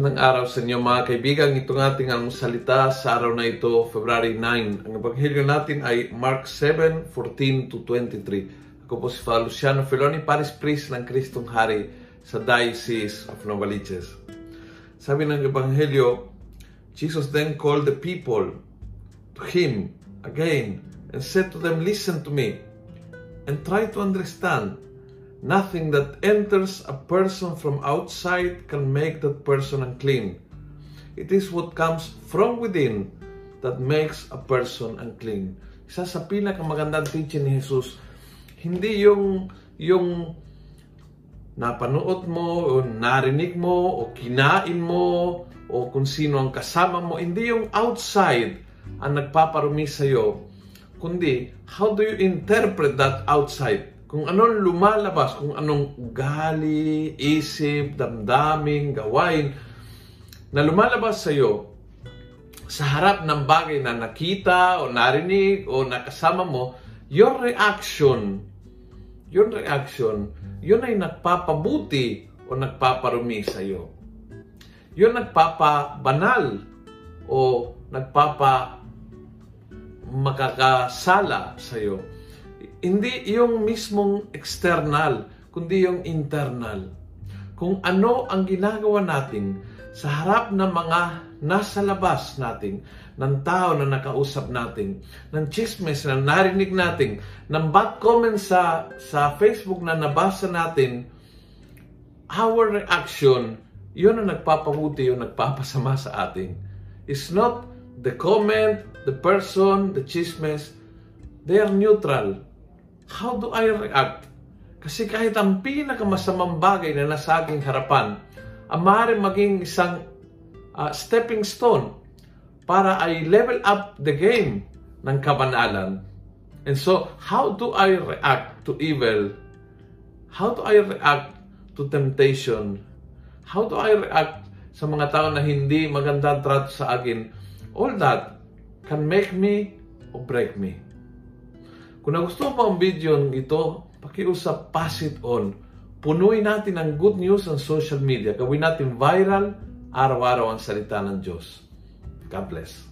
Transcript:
araw sa inyo mga kaibigan. Itong ating salita sa araw na ito, February 9. Ang ebanghelyo natin ay Mark 7, 14 to 23. Ako po si Father Luciano Feloni, Paris Priest ng Kristong Hari sa Diocese of Novaliches. Sabi ng ebanghelyo, Jesus then called the people to Him again and said to them, Listen to me and try to understand Nothing that enters a person from outside can make that person unclean. It is what comes from within that makes a person unclean. Isa sa pinakamagandang teaching ni Jesus, hindi yung yung napanood mo o narinig mo o kinain mo o kung sino ang kasama mo. Hindi yung outside ang nagpaparumi sa'yo, kundi how do you interpret that outside? Kung anong lumalabas, kung anong ugali, isip, damdamin, gawain, na lumalabas sa iyo sa harap ng bagay na nakita o narinig o nakasama mo, your reaction, your reaction, yun ay nagpapabuti o nagpaparumi sa iyo. Yun nagpapabanal o nagpapa makakasala sa iyo. Hindi yung mismong external, kundi yung internal. Kung ano ang ginagawa natin sa harap ng mga nasa labas natin, ng tao na nakausap natin, ng chismes na narinig natin, ng bad comments sa, sa Facebook na nabasa natin, our reaction, yun ang nagpapabuti, yun nagpapasama sa atin. It's not the comment, the person, the chismes, they are neutral how do I react? Kasi kahit ang pinakamasamang bagay na nasa aking harapan, ang maaaring maging isang uh, stepping stone para I level up the game ng kabanalan. And so, how do I react to evil? How do I react to temptation? How do I react sa mga tao na hindi magandang trato sa akin? All that can make me or break me. Kung nagustuhan mo ang video ito, pakiusap, pass it on. Punuin natin ang good news sa social media. Gawin natin viral, araw-araw ang salita ng Diyos. God bless.